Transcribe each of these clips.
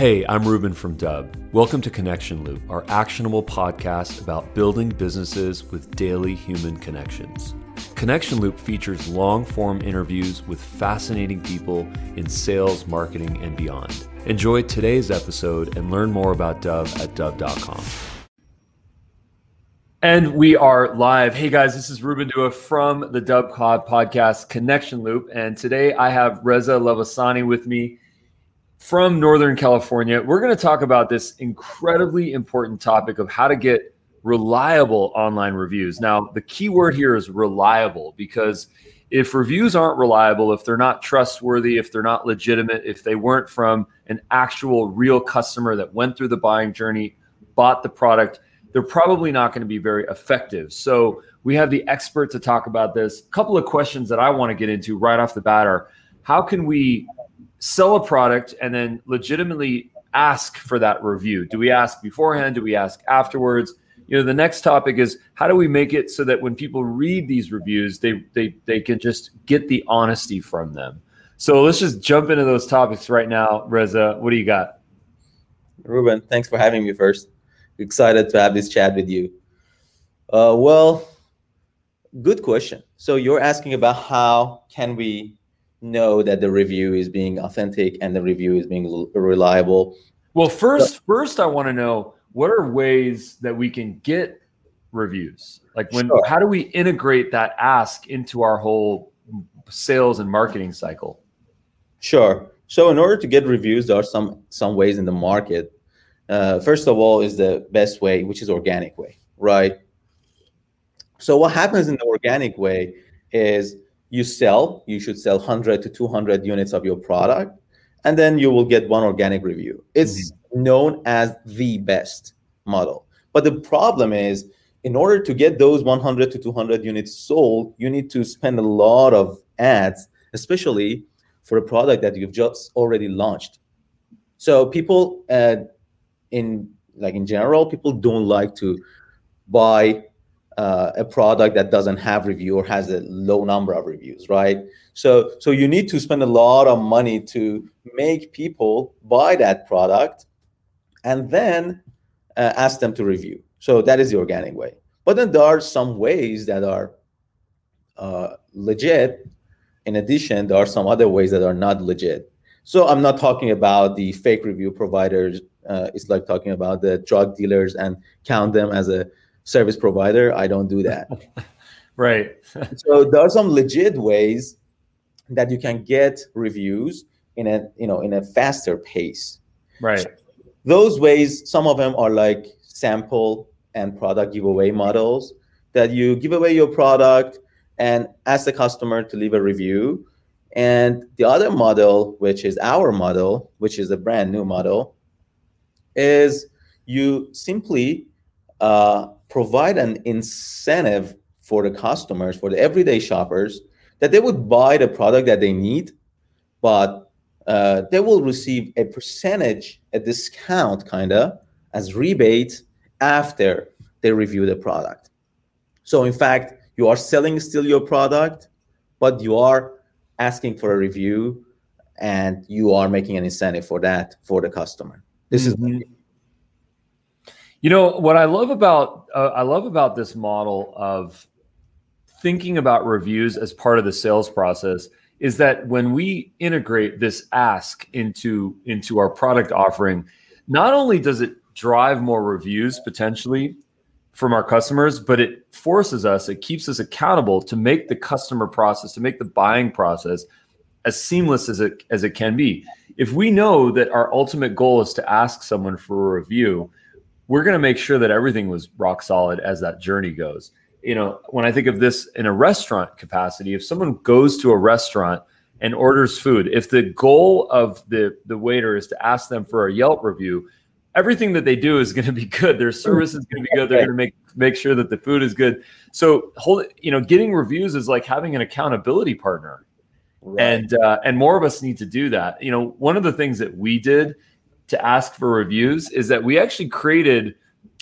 Hey, I'm Ruben from Dubb. Welcome to Connection Loop, our actionable podcast about building businesses with daily human connections. Connection Loop features long form interviews with fascinating people in sales, marketing, and beyond. Enjoy today's episode and learn more about Dubb at Dubb.com. And we are live. Hey guys, this is Ruben Dua from the Dubb Cloud podcast Connection Loop. And today I have Reza Lavasani with me from Northern California. We're going to talk about this incredibly important topic of how to get reliable online reviews. Now, the key word here is reliable because if reviews aren't reliable, if they're not trustworthy, if they're not legitimate, if they weren't from an actual real customer that went through the buying journey, bought the product, they're probably not going to be very effective. So, we have the expert to talk about this. A couple of questions that I want to get into right off the bat are how can we sell a product and then legitimately ask for that review? Do we ask beforehand? Do we ask afterwards? You know, the next topic is how do we make it so that when people read these reviews, they they they can just get the honesty from them. So let's just jump into those topics right now. Reza, what do you got? Ruben, thanks for having me first. Excited to have this chat with you. Uh, well, good question. So you're asking about how can we know that the review is being authentic and the review is being reliable. Well, first, so, first I want to know what are ways that we can get reviews? Like when sure. how do we integrate that ask into our whole sales and marketing cycle? Sure. So in order to get reviews, there are some some ways in the market. Uh, first of all, is the best way, which is organic way, right? So what happens in the organic way is you sell, you should sell 100 to 200 units of your product, and then you will get one organic review. It's mm-hmm. known as the best model. But the problem is, in order to get those 100 to 200 units sold, you need to spend a lot of ads, especially for a product that you've just already launched. So people, uh, in like in general, people don't like to buy uh, a product that doesn't have review or has a low number of reviews right? So so you need to spend a lot of money to make people buy that product and then uh, ask them to review. So that is the organic way. But then there are some ways that are uh, legit. In addition there are some other ways that are not legit. So i'm not talking about the fake review providers uh, it's like talking about the drug dealers and count them as a service provider. I don't do that. right. so there are some legit ways that you can get reviews in a you know in a faster pace. Right. So those ways, some of them are like sample and product giveaway models that you give away your product and ask the customer to leave a review. And the other model, which is our model, which is a brand new model, is you simply uh, provide an incentive for the customers, for the everyday shoppers, that they would buy the product that they need, but uh, they will receive a percentage, a discount, kind of as rebate after they review the product. So, in fact, you are selling still your product, but you are asking for a review and you are making an incentive for that for the customer. This mm-hmm. is you know what I love about uh, I love about this model of thinking about reviews as part of the sales process is that when we integrate this ask into into our product offering, not only does it drive more reviews potentially from our customers, but it forces us, it keeps us accountable to make the customer process, to make the buying process as seamless as it as it can be. If we know that our ultimate goal is to ask someone for a review, we're going to make sure that everything was rock solid as that journey goes. You know, when I think of this in a restaurant capacity, if someone goes to a restaurant and orders food, if the goal of the the waiter is to ask them for a Yelp review, everything that they do is going to be good. Their service is going to be good. They're going to make make sure that the food is good. So, hold you know, getting reviews is like having an accountability partner, right. and uh, and more of us need to do that. You know, one of the things that we did to ask for reviews is that we actually created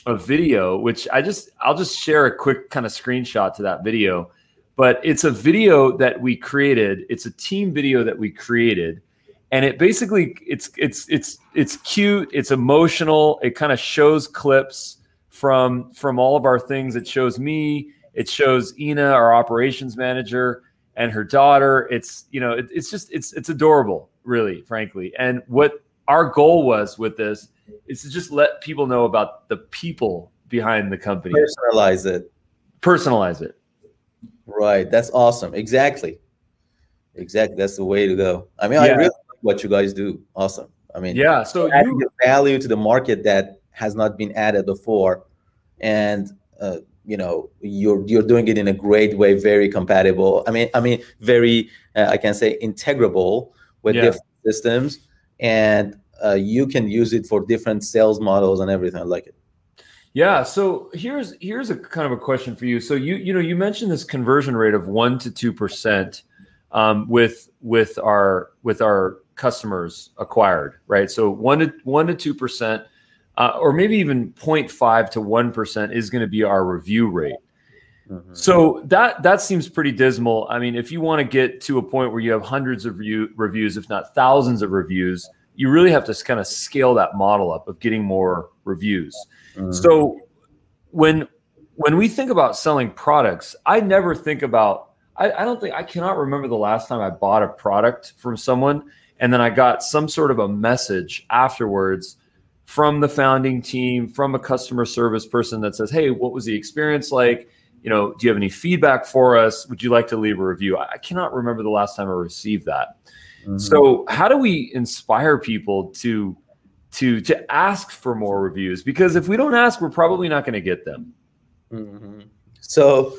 a video which I just I'll just share a quick kind of screenshot to that video but it's a video that we created it's a team video that we created and it basically it's it's it's it's cute, it's emotional, it kind of shows clips from from all of our things. It shows me, it shows Ina, our operations manager, and her daughter. It's you know, it, it's just it's it's adorable, really, frankly. And what our goal was with this is to just let people know about the people behind the company. Personalize it. Personalize it. Right. That's awesome. Exactly. Exactly. That's the way to go. I mean, yeah. I really like what you guys do. Awesome. I mean, yeah. So adding you, value to the market that has not been added before, and uh, you know, you're you're doing it in a great way, very compatible. I mean, I mean, very uh, I can say integrable with yeah. different systems, and uh, you can use it for different sales models and everything. I like it. Yeah. So here's here's a kind of a question for you. So you you know you mentioned this conversion rate of one to two percent um, with with our with our customers acquired, right? So one to one to two percent, uh, or maybe even 0.5 to one percent is going to be our review rate. Mm-hmm. So that that seems pretty dismal. I mean, if you want to get to a point where you have hundreds of review, reviews, if not thousands of reviews, you really have to kind of scale that model up of getting more reviews. Mm-hmm. So when when we think about selling products, I never think about I, I don't think I cannot remember the last time I bought a product from someone and then I got some sort of a message afterwards from the founding team, from a customer service person that says, Hey, what was the experience like? You know, do you have any feedback for us? Would you like to leave a review? I cannot remember the last time I received that. Mm-hmm. So how do we inspire people to to to ask for more reviews? Because if we don't ask, we're probably not going to get them. Mm-hmm. So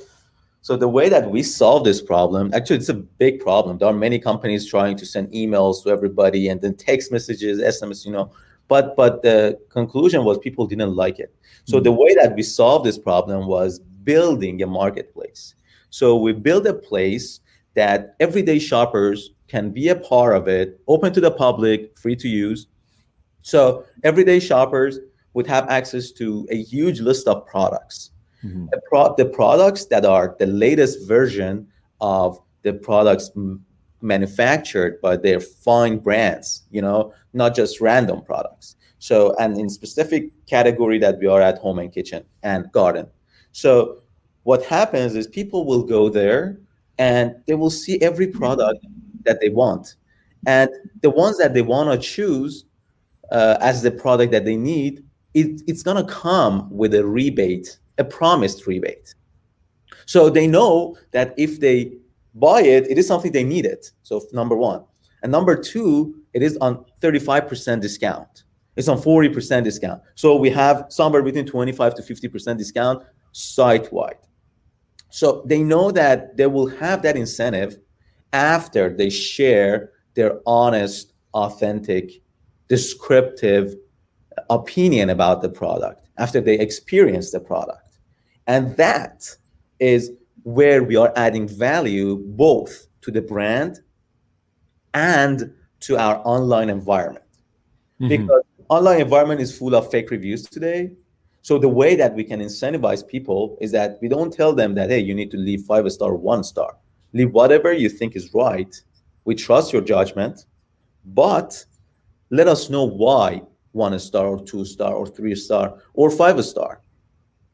so the way that we solve this problem, actually, it's a big problem. There are many companies trying to send emails to everybody and then text messages, SMS, you know. But but the conclusion was people didn't like it. So mm-hmm. the way that we solved this problem was building a marketplace. So we build a place that everyday shoppers can be a part of it, open to the public, free to use. So everyday shoppers would have access to a huge list of products. Mm-hmm. The, pro- the, products that are the latest version of the products m- manufactured by their fine brands, you know, not just random products. So, and in specific category that we are at home and kitchen and garden. So, what happens is people will go there and they will see every product that they want. And the ones that they want to choose uh, as the product that they need, it, it's going to come with a rebate, a promised rebate. So they know that if they buy it, it is something they need it. So number one. And number two, it is on 35% discount. It's on 40% discount. So we have somewhere between 25 to 50% discount site wide. So they know that they will have that incentive after they share their honest, authentic, descriptive opinion about the product, after they experience the product. And that is where we are adding value both to the brand and to our online environment. Mm-hmm. Because online environment is full of fake reviews today. So the way that we can incentivize people is that we don't tell them that hey, you need to leave five star, one star leave whatever you think is right. We trust your judgment, but let us know why one star or two star or three star or five star.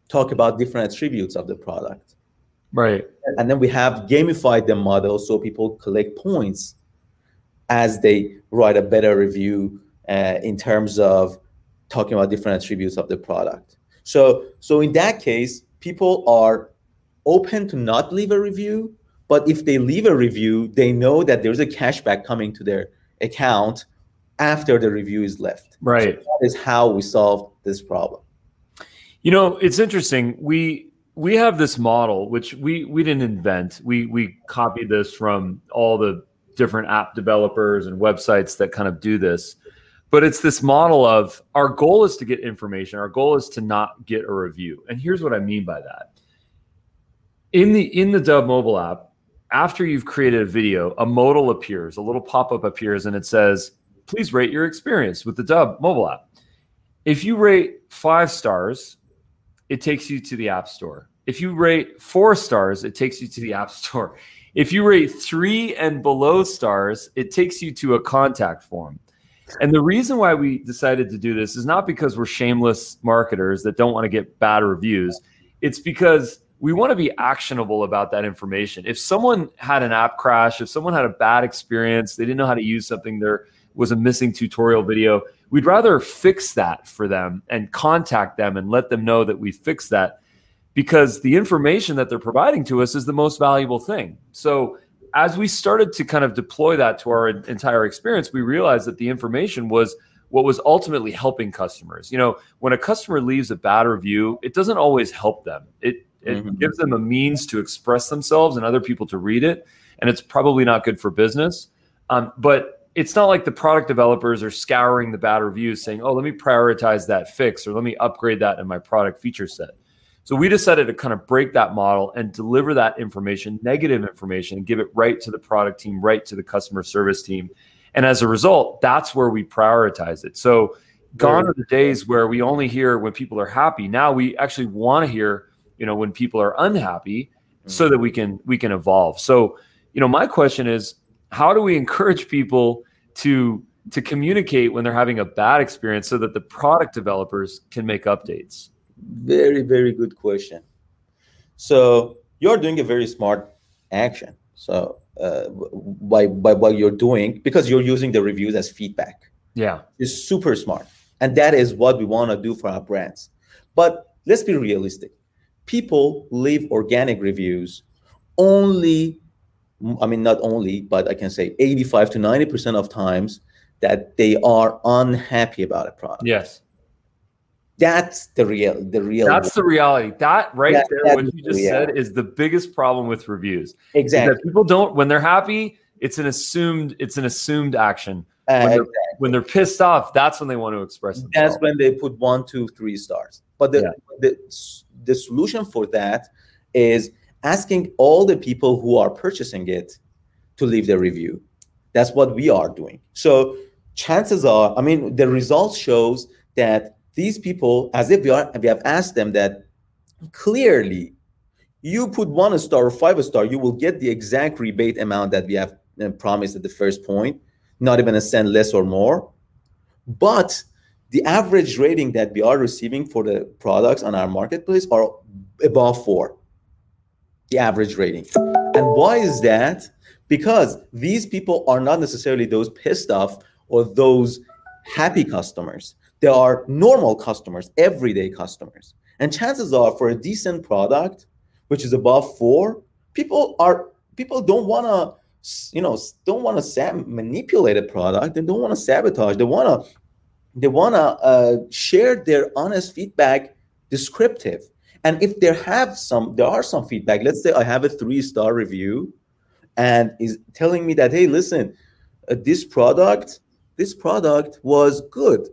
Talk about different attributes of the product. Right. And then we have gamified the model so people collect points as they write a better review uh, in terms of talking about different attributes of the product. So, so in that case, people are open to not leave a review but if they leave a review, they know that there's a cashback coming to their account after the review is left. Right. So that is how we solve this problem. You know, it's interesting. We we have this model which we we didn't invent. We we copied this from all the different app developers and websites that kind of do this. But it's this model of our goal is to get information. Our goal is to not get a review. And here's what I mean by that. In the in the Dubb mobile app, after you've created a video, a modal appears, a little pop up appears, and it says, please rate your experience with the Dubb mobile app. If you rate five stars, it takes you to the App Store. If you rate four stars, it takes you to the App Store. If you rate three and below stars, it takes you to a contact form. And the reason why we decided to do this is not because we're shameless marketers that don't want to get bad reviews. It's because we want to be actionable about that information. If someone had an app crash, if someone had a bad experience, they didn't know how to use something, there was a missing tutorial video, we'd rather fix that for them and contact them and let them know that we fixed that because the information that they're providing to us is the most valuable thing. So as we started to kind of deploy that to our entire experience, we realized that the information was what was ultimately helping customers. You know, when a customer leaves a bad review, it doesn't always help them. It it mm-hmm. gives them a means to express themselves and other people to read it, and it's probably not good for business. Um, but it's not like the product developers are scouring the bad reviews, saying, "Oh, let me prioritize that fix or let me upgrade that in my product feature set." So we decided to kind of break that model and deliver that information, negative information, and give it right to the product team, right to the customer service team. And as a result, that's where we prioritize it. So gone are the days where we only hear when people are happy. Now we actually want to hear, you know, when people are unhappy so mm. that we can we can evolve. So, you know, my question is how do we encourage people to to communicate when they're having a bad experience so that the product developers can make updates? Very, very good question. So you're doing a very smart action. So uh, by by what you're doing because you're using the reviews as feedback. Yeah, it's super smart, and that is what we want to do for our brands. But let's be realistic. People leave organic reviews only. I mean, not only, but I can say 85 to 90 percent of times that they are unhappy about a product. Yes that's the real the real that's the reality. That right that, there what you just said is the biggest problem with reviews. Exactly. people don't when they're happy it's an assumed it's an assumed action. Uh, when, they're, exactly. when they're pissed off that's when they want to express themselves. that's when they put one two three stars. But the, yeah. the the solution for that is asking all the people who are purchasing it to leave their review. That's what we are doing. So chances are i mean the results shows that these people, as if we, are, we have asked them that clearly, you put one star or five star, you will get the exact rebate amount that we have uh, promised at the first point, not even a cent less or more. But the average rating that we are receiving for the products on our marketplace are above four, the average rating. And why is that? Because these people are not necessarily those pissed off or those happy customers there are normal customers, everyday customers. And chances are for a decent product, which is above four, people are people don't want to, you know, don't want to sab- manipulate a product. They don't want to sabotage. They want to, they want to uh, share their honest feedback, descriptive. And if there have some, there are some feedback. Let's say I have a three star review, and is telling me that hey, listen, uh, this product, this product was good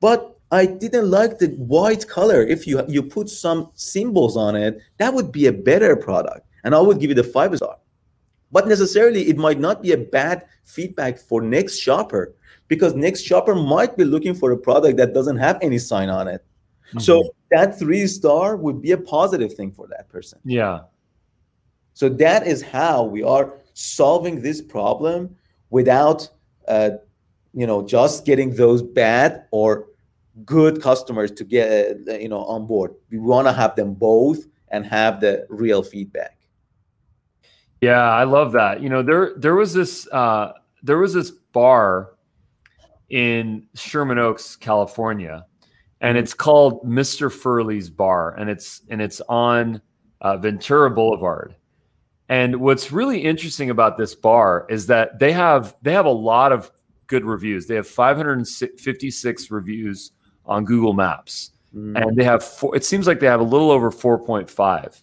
but I didn't like the white color. If you you put some symbols on it, that would be a better product, and I would give it a five star. But necessarily, it might not be a bad feedback for next shopper because next shopper might be looking for a product that doesn't have any sign on it. Mm-hmm. So that three star would be a positive thing for that person. Yeah. So that is how we are solving this problem without uh, you know just getting those bad or good customers to get uh, you know on board. We want to have them both and have the real feedback. Yeah i love that. You know there there was this uh there was this bar in sherman oaks california and it's called mr furley's bar and it's and it's on uh, ventura boulevard. And what's really interesting about this bar is that they have they have a lot of good reviews. They have 556 reviews on Google Maps, mm. and they have four, it seems like they have a little over 4.5.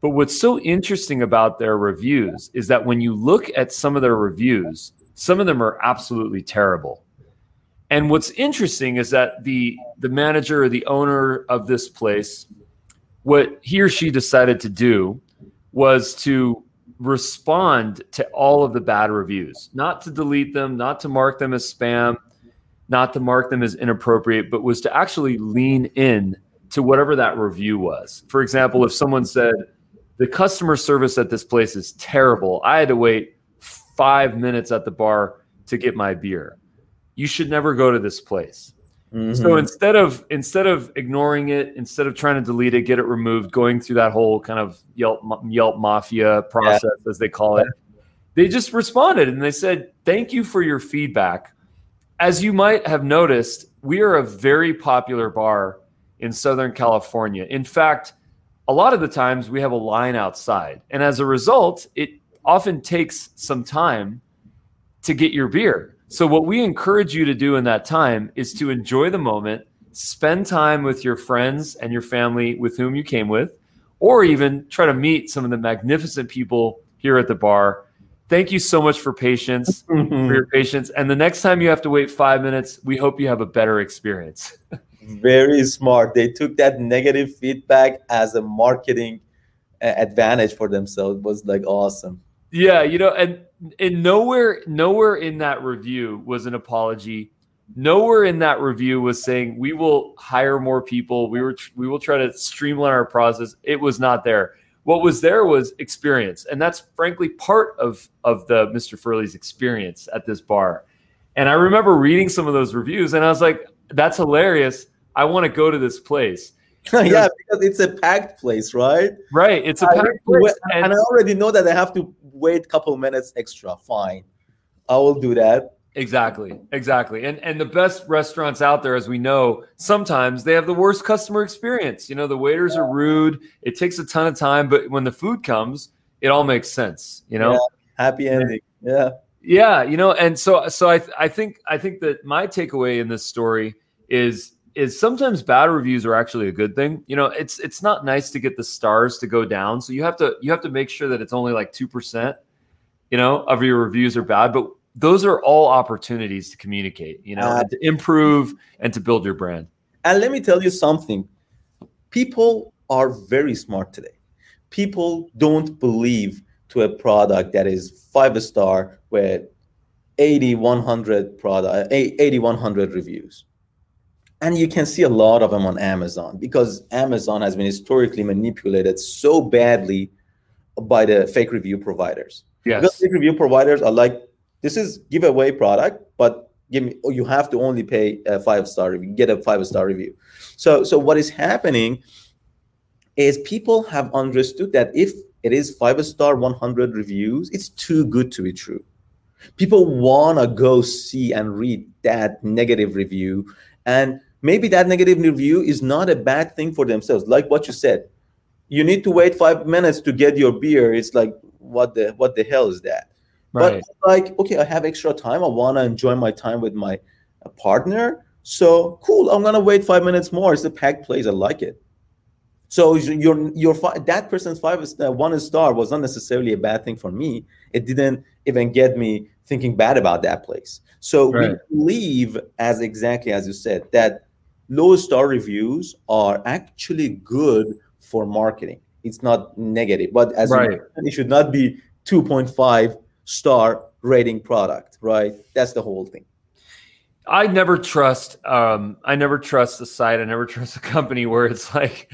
But what's so interesting about their reviews is that when you look at some of their reviews, some of them are absolutely terrible. And what's interesting is that the the manager or the owner of this place, what he or she decided to do was to respond to all of the bad reviews, not to delete them, not to mark them as spam, not to mark them as inappropriate, but was to actually lean in to whatever that review was. For example, if someone said the customer service at this place is terrible. I had to wait five minutes at the bar to get my beer. You should never go to this place. Mm-hmm. So instead of instead of ignoring it, instead of trying to delete it, get it removed, going through that whole kind of Yelp Yelp mafia process yeah. as they call it, they just responded and they said, "Thank you for your feedback." As you might have noticed, we are a very popular bar in Southern California. In fact, a lot of the times we have a line outside, and as a result, it often takes some time to get your beer. So, what we encourage you to do in that time is to enjoy the moment, spend time with your friends and your family with whom you came with, or even try to meet some of the magnificent people here at the bar. Thank you so much for patience, for your patience. And the next time you have to wait five minutes, we hope you have a better experience. Very smart. They took that negative feedback as a marketing uh, advantage for themselves. It was like awesome. Yeah, you know, and and nowhere nowhere in that review was an apology. Nowhere in that review was saying we will hire more people. We were we will try to streamline our process. It was not there. What was there was experience, and that's frankly part of of the Mr. Furley's experience at this bar. And I remember reading some of those reviews, and I was like, "That's hilarious! I want to go to this place." yeah, because it's a packed place, right? Right. It's a packed place. And, and I already know that I have to wait a couple minutes extra. Fine. I will do that. Exactly. Exactly. And and the best restaurants out there, as we know, sometimes they have the worst customer experience. You know, the waiters are rude. It takes a ton of time, but when the food comes, it all makes sense. You know, yeah. happy ending. Yeah. Yeah. You know, and so so I I think I think that my takeaway in this story is is sometimes bad reviews are actually a good thing. You know, it's it's not nice to get the stars to go down. So you have to you have to make sure that it's only like 2%, you know, of your reviews are bad, but those are all opportunities to communicate, you know, uh, to improve and to build your brand. And let me tell you something. People are very smart today. People don't believe to a product that is 5 star with 80 100 product 80 100 reviews and you can see a lot of them on Amazon because Amazon has been historically manipulated so badly by the fake review providers. Yes. Because fake review providers are like, this is giveaway product, but give me, oh, you have to only pay a five star review, get a five star review. So, so what is happening is people have understood that if it is five star 100 reviews, it's too good to be true. People want to go see and read that negative review and maybe that negative review is not a bad thing for themselves. Like what you said you need to wait five minutes to get your beer. It's like what the what the hell is that? Right. but like okay i have extra time. I want to enjoy my time with my uh, partner. So cool. I'm gonna wait five minutes more. It's a packed place. I like it. So your your that person's five uh, one star was not necessarily a bad thing for me. It didn't even get me thinking bad about that place. So right. we believe as exactly as you said that low star reviews are actually good for marketing. It's not negative, but as right. it should not be 2.5 star rating product, right? That's the whole thing. I never trust. Um, I never trust the site. I never trust a company where it's like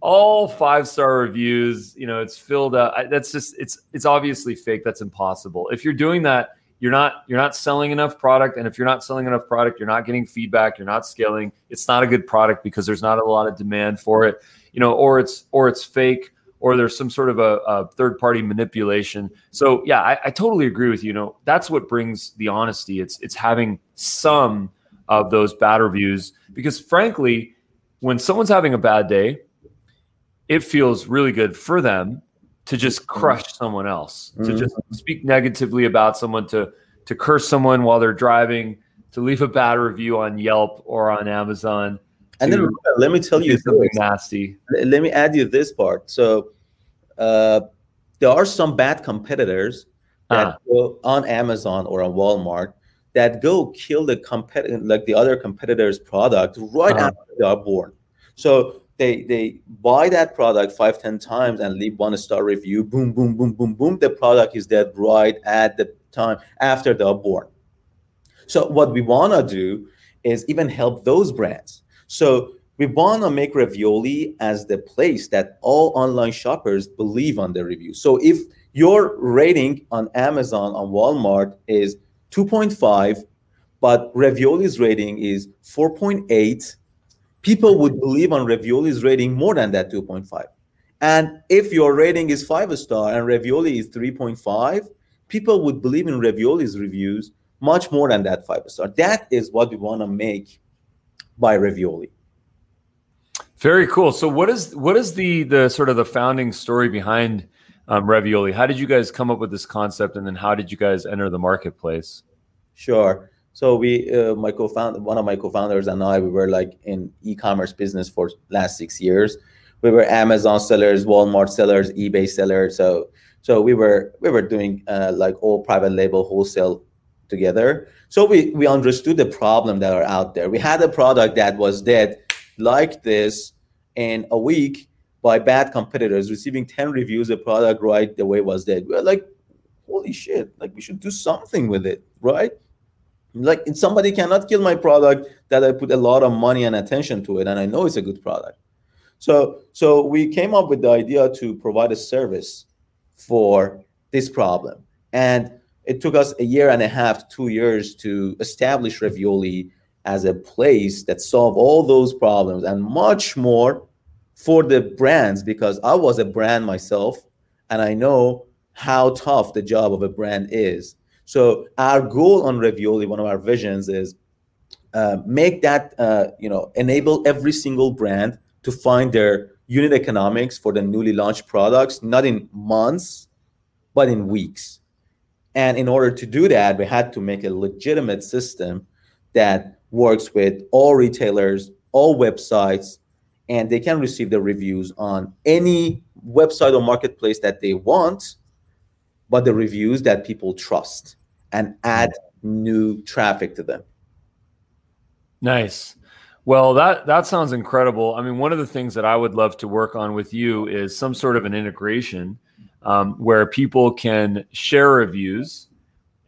all five star reviews. You know, it's filled up. That's just it's it's obviously fake. That's impossible. If you're doing that, you're not you're not selling enough product. And if you're not selling enough product you're not getting feedback you're not scaling. It's not a good product because there's not a lot of demand for it you know or it's or it's fake or there's some sort of a, a third party manipulation. So yeah I, I, totally agree with you. you know that's what brings the honesty. It's it's having some of those bad reviews because frankly when someone's having a bad day it feels really good for them to just mm-hmm. crush someone else, mm-hmm. to just speak negatively about someone, to to curse someone while they're driving, to leave a bad review on Yelp or on Amazon. And then let me tell you something this. nasty. Let me add you this part. So uh, there are some bad competitors that uh go on Amazon or on Walmart that go kill the competitor, like the other competitor's product right uh after they are born. So they they buy that product five ten times and leave one star review boom boom boom boom boom the product is dead right at the time after they're born so what we want to do is even help those brands so we want to make Revioly as the place that all online shoppers believe on the review. So if your rating on Amazon, on Walmart is 2.5, but Revioly's rating is 4.8, people would believe on Revioly's rating more than that 2.5. And if your rating is five star and Revioly is 3.5, people would believe in Revioly's reviews much more than that five star. That is what we want to make by Revioly. Very cool. So what is what is the the sort of the founding story behind um, Revioly? How did you guys come up with this concept, and then how did you guys enter the marketplace? Sure. So we, uh, my co-founder, one of my co-founders and I, we were like in e-commerce business for last six years. We were Amazon sellers, Walmart sellers, eBay sellers. So so we were we were doing uh, like all private label wholesale together. So we we understood the problem that are out there. We had a product that was dead like this in a week by bad competitors, receiving 10 reviews, a product right the way was dead. We we're like, holy shit, like we should do something with it, right? Like somebody cannot kill my product that I put a lot of money and attention to it, and I know it's a good product. So so we came up with the idea to provide a service for this problem. And it took us a year and a half, two years to establish Revioly as a place that solve all those problems and much more for the brands because I was a brand myself and I know how tough the job of a brand is. So our goal on Revioly, one of our visions is uh, make that uh, you know enable every single brand to find their unit economics for the newly launched products, not in months, but in weeks. And in order to do that, we had to make a legitimate system that works with all retailers, all websites, and they can receive the reviews on any website or marketplace that they want, but the reviews that people trust and add new traffic to them. Nice. Well, that that sounds incredible. I mean, one of the things that I would love to work on with you is some sort of an integration um, where people can share reviews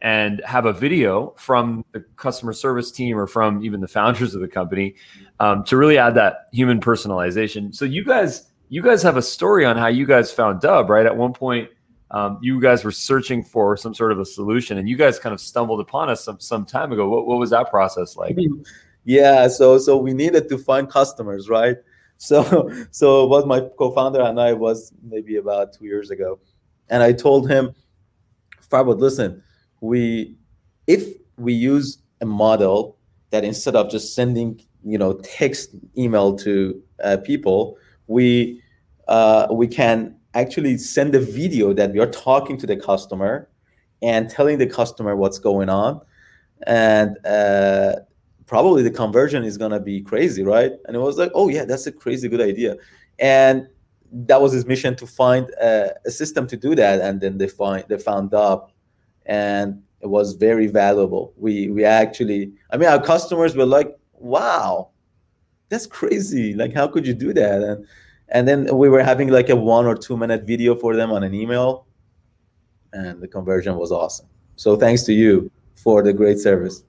and have a video from the customer service team or from even the founders of the company um, to really add that human personalization. So you guys, you guys have a story on how you guys found Dubb, right? At one point, um, you guys were searching for some sort of a solution, and you guys kind of stumbled upon us some some time ago. What, what was that process like? Yeah, so so we needed to find customers, right? So so what my co-founder and I was maybe about two years ago, and I told him, Farbod, listen, we if we use a model that instead of just sending you know text email to uh, people, we uh, we can actually send a video that we are talking to the customer and telling the customer what's going on and uh, probably the conversion is gonna be crazy, right? And it was like, oh yeah, that's a crazy good idea, and that was his mission to find a, a system to do that, and then they find they found up and it was very valuable. We we actually, I mean, our customers were like, wow, that's crazy. Like, how could you do that? And and then we were having like a one or two minute video for them on an email, and the conversion was awesome. So thanks to you for the great service.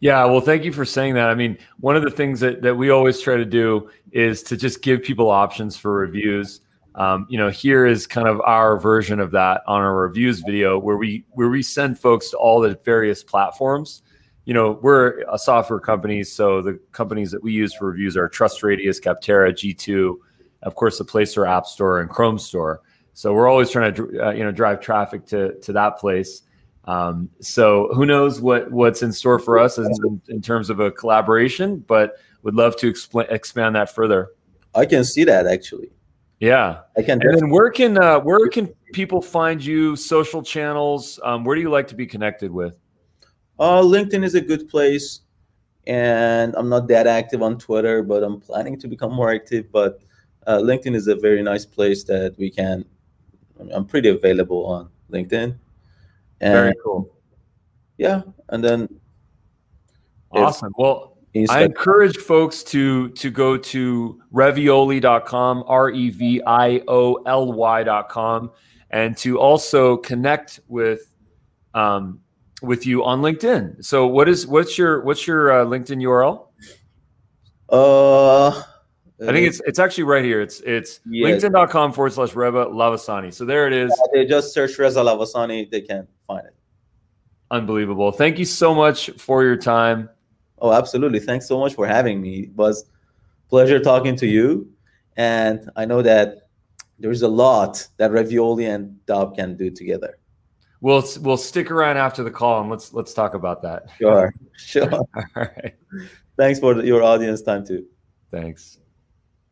Yeah, well, thank you for saying that. I mean, one of the things that, that we always try to do is to just give people options for reviews. Um, you know, here is kind of our version of that on our reviews video where we where we send folks to all the various platforms. You know, we're a software company, so the companies that we use for reviews are TrustRadius, Capterra, G2, of course, the Play Store, App Store, and Chrome Store. So we're always trying to uh, you know drive traffic to to that place. Um, so who knows what what's in store for us in, in terms of a collaboration, but would love to expl- expand that further. I can see that actually. Yeah, I can. And then where can uh, where can people find you? Social channels. Um, where do you like to be connected with? Uh, LinkedIn is a good place, and I'm not that active on Twitter, but I'm planning to become more active. But uh, LinkedIn is a very nice place that we can. I'm pretty available on LinkedIn. And Very cool. Yeah, and then awesome. Well, I encourage folks to to go to revioly.com, R E V I O L Y.com, and to also connect with um, with you on LinkedIn. So, what is what's your what's your uh, LinkedIn URL? Uh, I think uh, it's it's actually right here. It's it's yes. linkedin.com forward slash Reza Lavasani. So there it is. Yeah, they just search Reza Lavasani, they can find it. Unbelievable. Thank you so much for your time. Oh, absolutely. Thanks so much for having me. It was pleasure talking to you. And I know that there's a lot that Revioly and Dubb can do together. We'll we'll stick around after the call and let's let's talk about that. Sure, sure. All right. Thanks for your audience time too. Thanks.